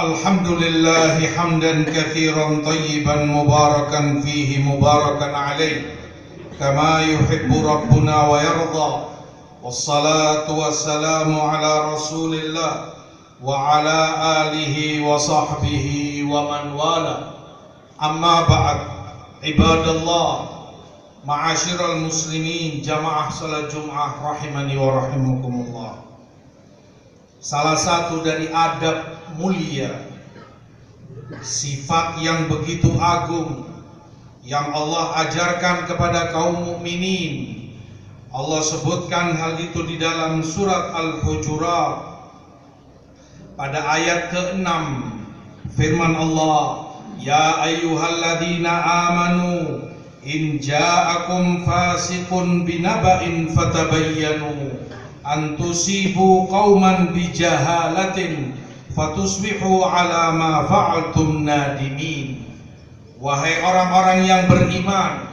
الحمد لله حمدا كثيرا طيبا مباركا فيه مباركا عليه كما يحب ربنا ويرضى والصلاة والسلام على رسول الله وعلى آله وصحبه ومن والاه. أما بعد عباد الله معاشر المسلمين جماعة صلاة الجمعة رحمني ورحمكم الله. Salah satu dari adab mulia Sifat yang begitu agung Yang Allah ajarkan kepada kaum mukminin. Allah sebutkan hal itu di dalam surat Al-Hujurat. Pada ayat ke-6 Firman Allah Ya ayyuhalladzina amanu In ja'akum fasiqun binaba'in fatabayyanu antusibu qauman bijahalatin fatusbihu ala ma fa'altum nadimin. Wahai orang-orang yang beriman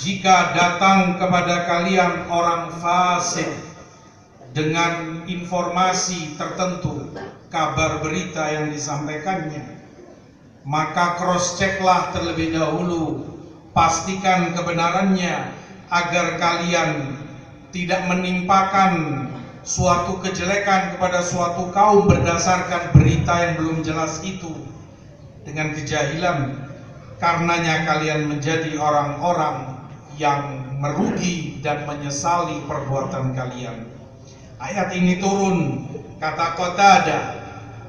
jika datang kepada kalian orang fasik dengan informasi tertentu kabar berita yang disampaikannya maka cross checklah terlebih dahulu pastikan kebenarannya agar kalian tidak menimpakan suatu kejelekan kepada suatu kaum berdasarkan berita yang belum jelas itu dengan kejahilan. Karenanya kalian menjadi orang-orang yang merugi dan menyesali perbuatan kalian. Ayat ini turun kata Qatada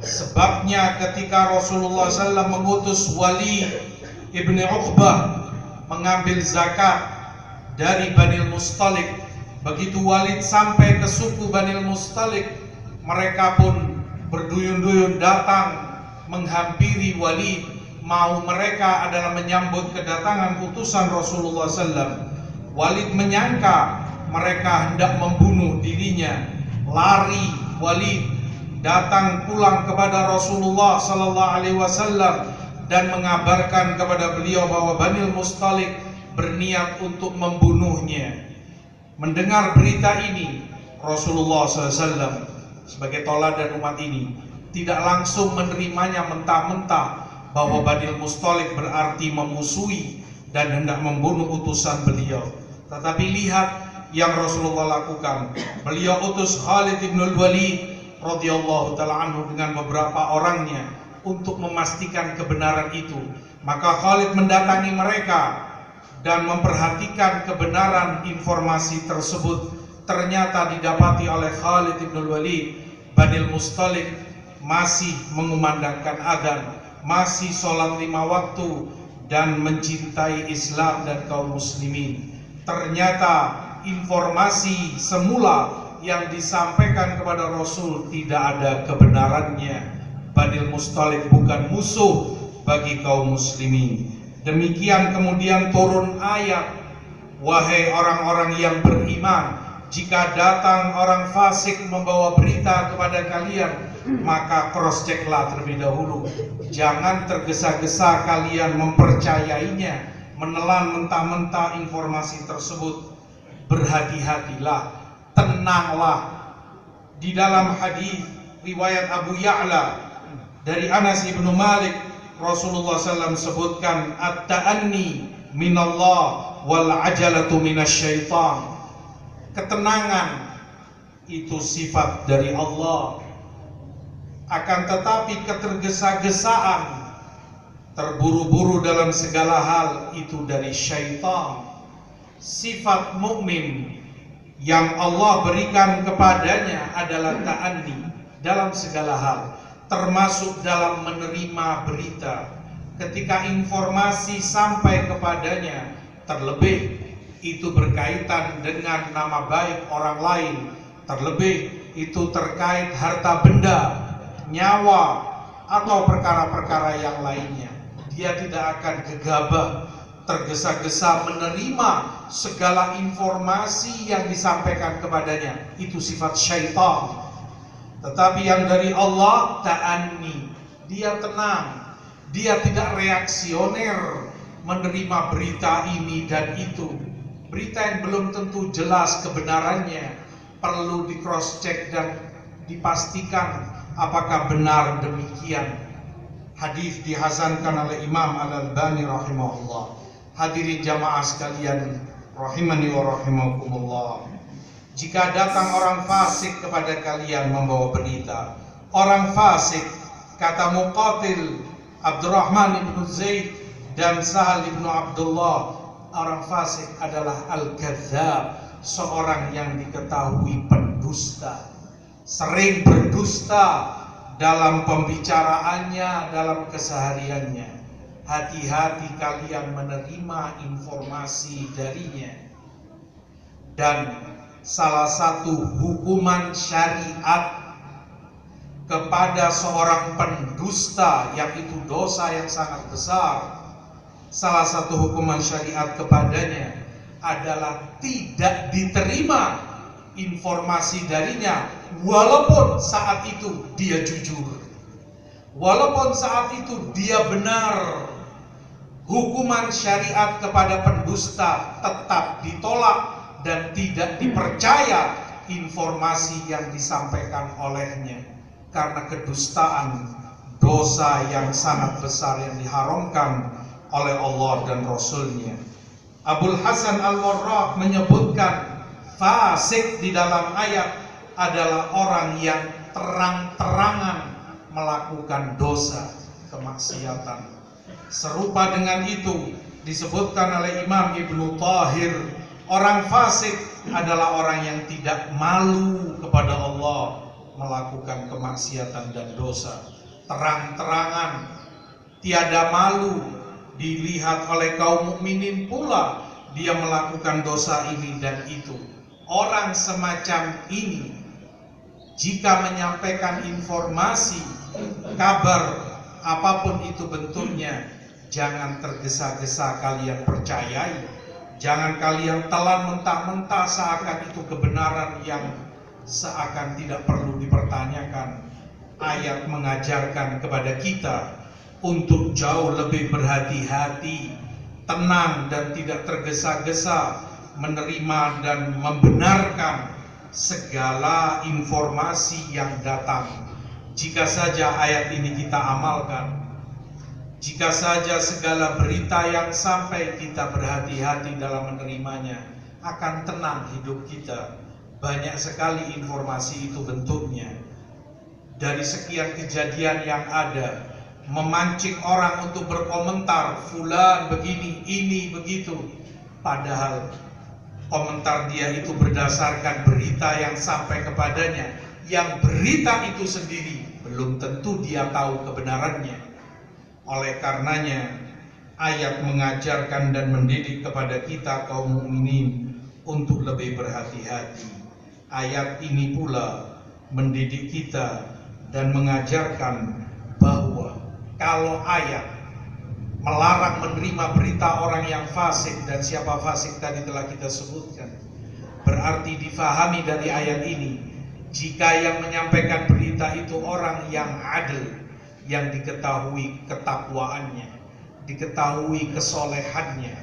sebabnya ketika Rasulullah SAW mengutus Wali ibni Uqbah mengambil zakat dari Banil Mustalik Begitu Walid sampai ke suku Banil Mustalik, mereka pun berduyun-duyun datang menghampiri Walid. Mau mereka adalah menyambut kedatangan utusan Rasulullah SAW. Walid menyangka mereka hendak membunuh dirinya. Lari Walid datang pulang kepada Rasulullah Sallallahu Alaihi Wasallam dan mengabarkan kepada beliau bahwa Banil Mustalik berniat untuk membunuhnya. Mendengar berita ini, Rasulullah SAW sebagai toladan umat ini tidak langsung menerimanya mentah-mentah bahwa Badil Mustalik berarti memusuhi dan hendak membunuh utusan beliau. Tetapi lihat yang Rasulullah lakukan. Beliau utus Khalid bin Walid radhiyallahu taala anhu dengan beberapa orangnya untuk memastikan kebenaran itu. Maka Khalid mendatangi mereka dan memperhatikan kebenaran informasi tersebut ternyata didapati oleh Khalid bin Walid Badil Mustalik masih mengumandangkan adzan, masih sholat lima waktu dan mencintai Islam dan kaum muslimin. Ternyata informasi semula yang disampaikan kepada Rasul tidak ada kebenarannya. Badil Mustalik bukan musuh bagi kaum muslimin. Demikian kemudian turun ayat Wahai orang-orang yang beriman Jika datang orang fasik membawa berita kepada kalian Maka cross checklah terlebih dahulu. Jangan tergesa-gesa kalian mempercayainya Menelan mentah-mentah informasi tersebut. Berhati-hatilah Tenanglah. Di dalam hadis riwayat Abu Ya'la Dari Anas ibnu Malik Rasulullah SAW sebutkan at-ta'anni minallah wal ajalatu minasyaitan. Ketenangan itu sifat dari Allah. Akan tetapi ketergesa-gesaan terburu-buru dalam segala hal itu dari syaitan. Sifat mukmin yang Allah berikan kepadanya adalah ta'anni dalam segala hal termasuk dalam menerima berita. Ketika informasi sampai kepadanya terlebih itu berkaitan dengan nama baik orang lain. Terlebih itu terkait harta benda nyawa atau perkara-perkara yang lainnya. Dia tidak akan gegabah tergesa-gesa menerima segala informasi yang disampaikan kepadanya. Itu sifat syaitan tetapi yang dari Allah ta'anni. Dia tenang. Dia tidak reaksioner menerima berita ini dan itu. Berita yang belum tentu jelas kebenarannya perlu di cross check dan dipastikan apakah benar demikian hadis dihasankan oleh Imam Al-Albani rahimahullah hadirin jamaah sekalian rahimani wa rahimakumullah jika datang orang fasik kepada kalian membawa berita orang fasik kata Muqatil Abdurrahman ibn Zaid dan Sahal ibn Abdullah orang fasik adalah al-kadzab seorang yang diketahui pendusta sering berdusta dalam pembicaraannya, dalam kesehariannya. Hati-hati kalian menerima informasi darinya. Dan salah satu hukuman syariat kepada seorang pendusta yang itu dosa yang sangat besar. Salah satu hukuman syariat kepadanya adalah tidak diterima informasi darinya walaupun saat itu dia jujur walaupun saat itu dia benar hukuman syariat kepada pendusta tetap ditolak dan tidak dipercaya informasi yang disampaikan olehnya karena kedustaan dosa yang sangat besar yang diharamkan oleh Allah dan Rasulnya Abul Hasan Al-Warraq menyebutkan Fasik di dalam ayat adalah orang yang terang-terangan melakukan dosa, kemaksiatan. Serupa dengan itu disebutkan oleh Imam Ibnu Tahir, orang fasik adalah orang yang tidak malu kepada Allah melakukan kemaksiatan dan dosa. Terang-terangan, tiada malu dilihat oleh kaum mukminin pula dia melakukan dosa ini dan itu orang semacam ini jika menyampaikan informasi, kabar apa pun itu bentuknya, jangan tergesa-gesa kalian percayai. Jangan kalian telan mentah-mentah seakan itu kebenaran yang seakan tidak perlu dipertanyakan. Ayat mengajarkan kepada kita untuk jauh lebih berhati-hati, tenang dan tidak tergesa-gesa menerima dan membenarkan segala informasi yang datang. Jika saja ayat ini kita amalkan, jika saja segala berita yang sampai kita berhati-hati dalam menerimanya, akan tenang hidup kita. Banyak sekali informasi itu bentuknya. Dari sekian kejadian yang ada, memancing orang untuk berkomentar, fulan begini, ini begitu. Padahal komentar dia itu berdasarkan berita yang sampai kepadanya yang berita itu sendiri belum tentu dia tahu kebenarannya oleh karenanya ayat mengajarkan dan mendidik kepada kita kaum mukminin untuk lebih berhati-hati ayat ini pula mendidik kita dan mengajarkan bahwa kalau ayat melarang menerima berita orang yang fasik dan siapa fasik tadi telah kita sebutkan. Berarti difahami dari ayat ini, jika yang menyampaikan berita itu orang yang adil, yang diketahui ketakwaannya, diketahui kesolehannya,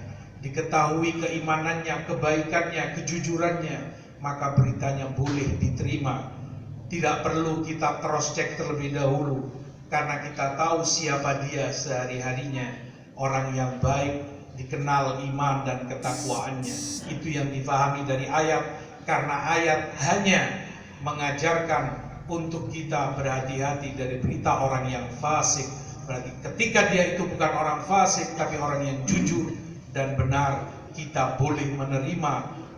diketahui keimanannya, kebaikannya, kejujurannya, maka beritanya boleh diterima. Tidak perlu kita cross check terlebih dahulu karena kita tahu siapa dia sehari-harinya orang yang baik dikenal iman dan ketakwaannya. Itu yang difahami dari ayat karena ayat hanya mengajarkan untuk kita berhati-hati dari berita orang yang fasik. Berarti ketika dia itu bukan orang fasik tapi orang yang jujur dan benar, kita boleh menerima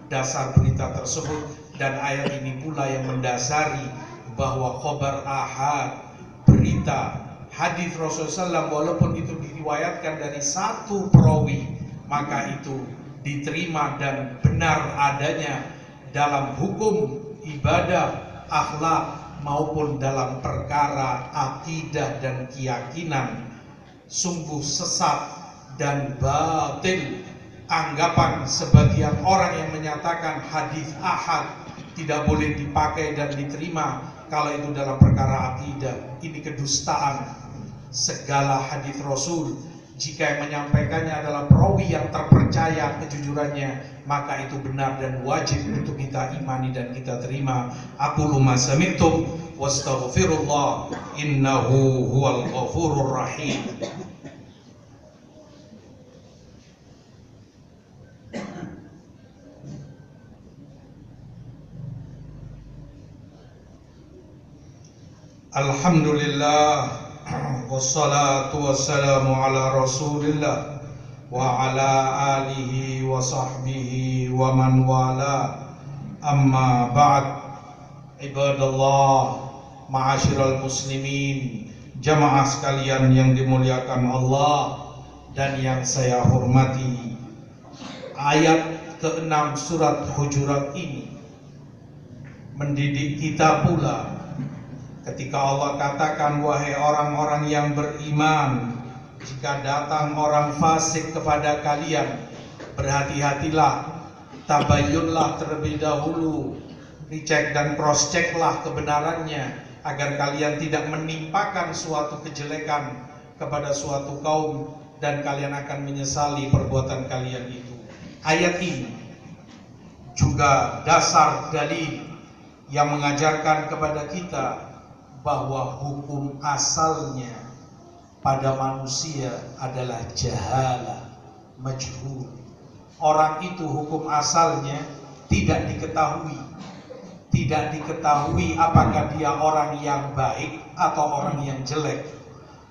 dasar berita tersebut dan ayat ini pula yang mendasari bahwa khobar ahad berita hadis Rasulullah SAW walaupun itu diriwayatkan dari satu perawi maka itu diterima dan benar adanya dalam hukum ibadah akhlak maupun dalam perkara akidah dan keyakinan sungguh sesat dan batil. Anggapan sebagian orang yang menyatakan hadis ahad tidak boleh dipakai dan diterima kalau itu dalam perkara akidah ini kedustaan. Segala hadis Rasul jika yang menyampaikannya adalah perawi yang terpercaya kejujurannya maka itu benar dan wajib untuk kita imani dan kita terima. Aku luma sami'tum wastaghfirullah innahu huwal ghafurur rahim. Alhamdulillah wassalatu wassalamu ala rasulillah wa ala alihi wa sahbihi wa man wala. Amma ba'd. Ibadallah ma'asyiral muslimin jamaah sekalian yang dimuliakan Allah dan yang saya hormati. Ayat ke-6 surat hujurat ini mendidik kita pula Ketika Allah katakan wahai orang-orang yang beriman Jika datang orang fasik kepada kalian Berhati-hatilah Tabayunlah terlebih dahulu Dicek dan cross checklah kebenarannya Agar kalian tidak menimpakan suatu kejelekan Kepada suatu kaum Dan kalian akan menyesali perbuatan kalian itu. Ayat ini Juga dasar dalil Yang mengajarkan kepada kita bahwa hukum asalnya pada manusia adalah jahala, majhul. Orang itu hukum asalnya tidak diketahui. Tidak diketahui apakah dia orang yang baik atau orang yang jelek.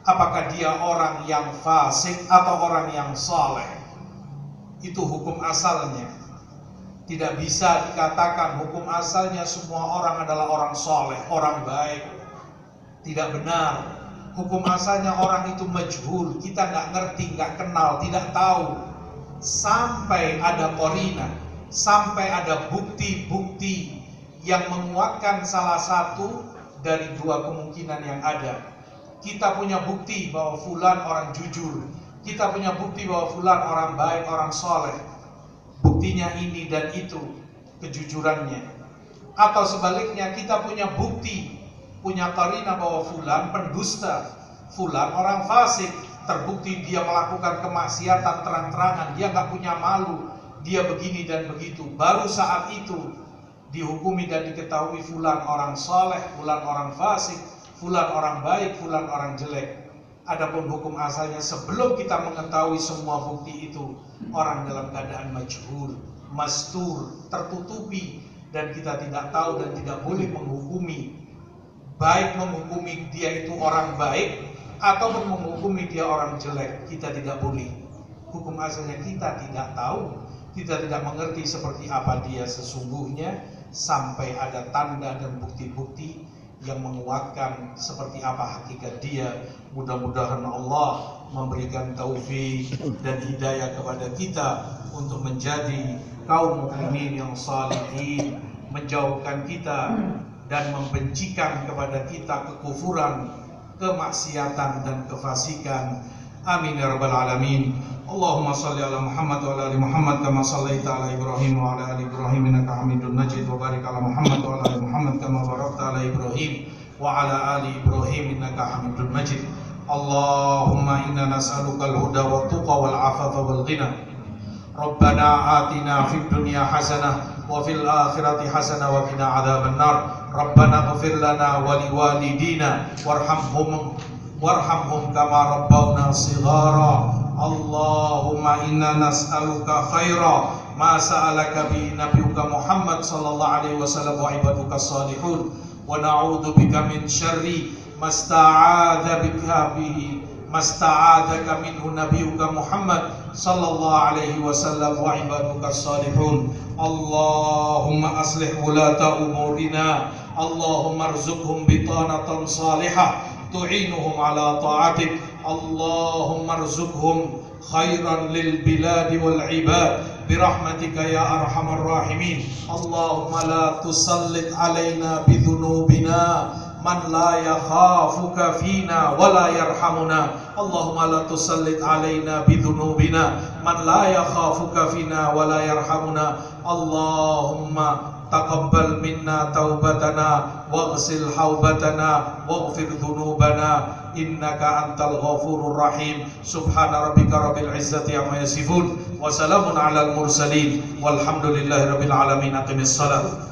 Apakah dia orang yang fasik atau orang yang saleh. Itu hukum asalnya. Tidak bisa dikatakan hukum asalnya semua orang adalah orang soleh, orang baik, tidak benar. Hukum asalnya orang itu majhul, kita nggak ngerti, nggak kenal, tidak tahu. Sampai ada korina, sampai ada bukti-bukti yang menguatkan salah satu dari dua kemungkinan yang ada. Kita punya bukti bahwa fulan orang jujur. Kita punya bukti bahwa fulan orang baik, orang soleh. Buktinya ini dan itu, kejujurannya. Atau sebaliknya kita punya bukti punya karina bahwa fulan pendusta, fulan orang fasik, terbukti dia melakukan kemaksiatan terang-terangan, dia nggak punya malu, dia begini dan begitu. Baru saat itu dihukumi dan diketahui fulan orang soleh, fulan orang fasik, fulan orang baik, fulan orang jelek. Adapun hukum asalnya sebelum kita mengetahui semua bukti itu orang dalam keadaan majhul, mastur, tertutupi dan kita tidak tahu dan tidak boleh menghukumi baik menghukumi dia itu orang baik ataupun menghukumi dia orang jelek kita tidak boleh. Hukum asalnya kita tidak tahu kita tidak mengerti seperti apa dia sesungguhnya sampai ada tanda dan bukti-bukti yang menguatkan seperti apa hakikat dia. Mudah-mudahan Allah memberikan taufik dan hidayah kepada kita untuk menjadi kaum mukminin yang salihin menjauhkan kita dan membencikan kepada kita kekufuran, kemaksiatan dan kefasikan. Amin ya rabbal alamin. Allahumma salli ala Muhammad wa ala ali Muhammad kama sallaita ala Ibrahim wa ala ali Ibrahim innaka Hamidun Majid wa barik ala Muhammad wa ala ali Muhammad kama barakta ala Ibrahim wa ala ali Ibrahim innaka Hamidun Majid. Allahumma inna nas'aluka al-huda wa tuqa wal afafa wal ghina. Rabbana atina fid dunya hasanah وفي الآخرة حسنة وقنا عذاب النار Rabbana ghafir lana wa liwalidina warhamhum warhamhum kama rabbawna sighara. Allahumma inna nas'aluka khaira ma sa'alaka bi nabiyuka Muhammad sallallahu alaihi wasallam wa ibaduka salihun. Wa na'udzu bika min syarri masta'adha bika bihi masta'adaka minhu nabiyuka Muhammad sallallahu alaihi wasallam wa ibaduka salihun. Allahumma aslih ulata umurina ولاة أمورنا اللهم ارزقهم بطانة صالحة تعينهم على طاعتك اللهم ارزقهم خيرا للبلاد والعباد برحمتك يا أرحم الراحمين اللهم لا تسلط علينا بذنوبنا من لا يخافك فينا ولا يرحمنا اللهم لا تسلط علينا بذنوبنا من لا يخافك فينا ولا يرحمنا اللهم تقبل منا توبتنا واغسل حوبتنا واغفر ذنوبنا إنك أنت الغفور الرحيم. سبحان ربك رب العزة عما يصفون وسلام على المرسلين والحمد لله رب العالمين. أقم الصلاة.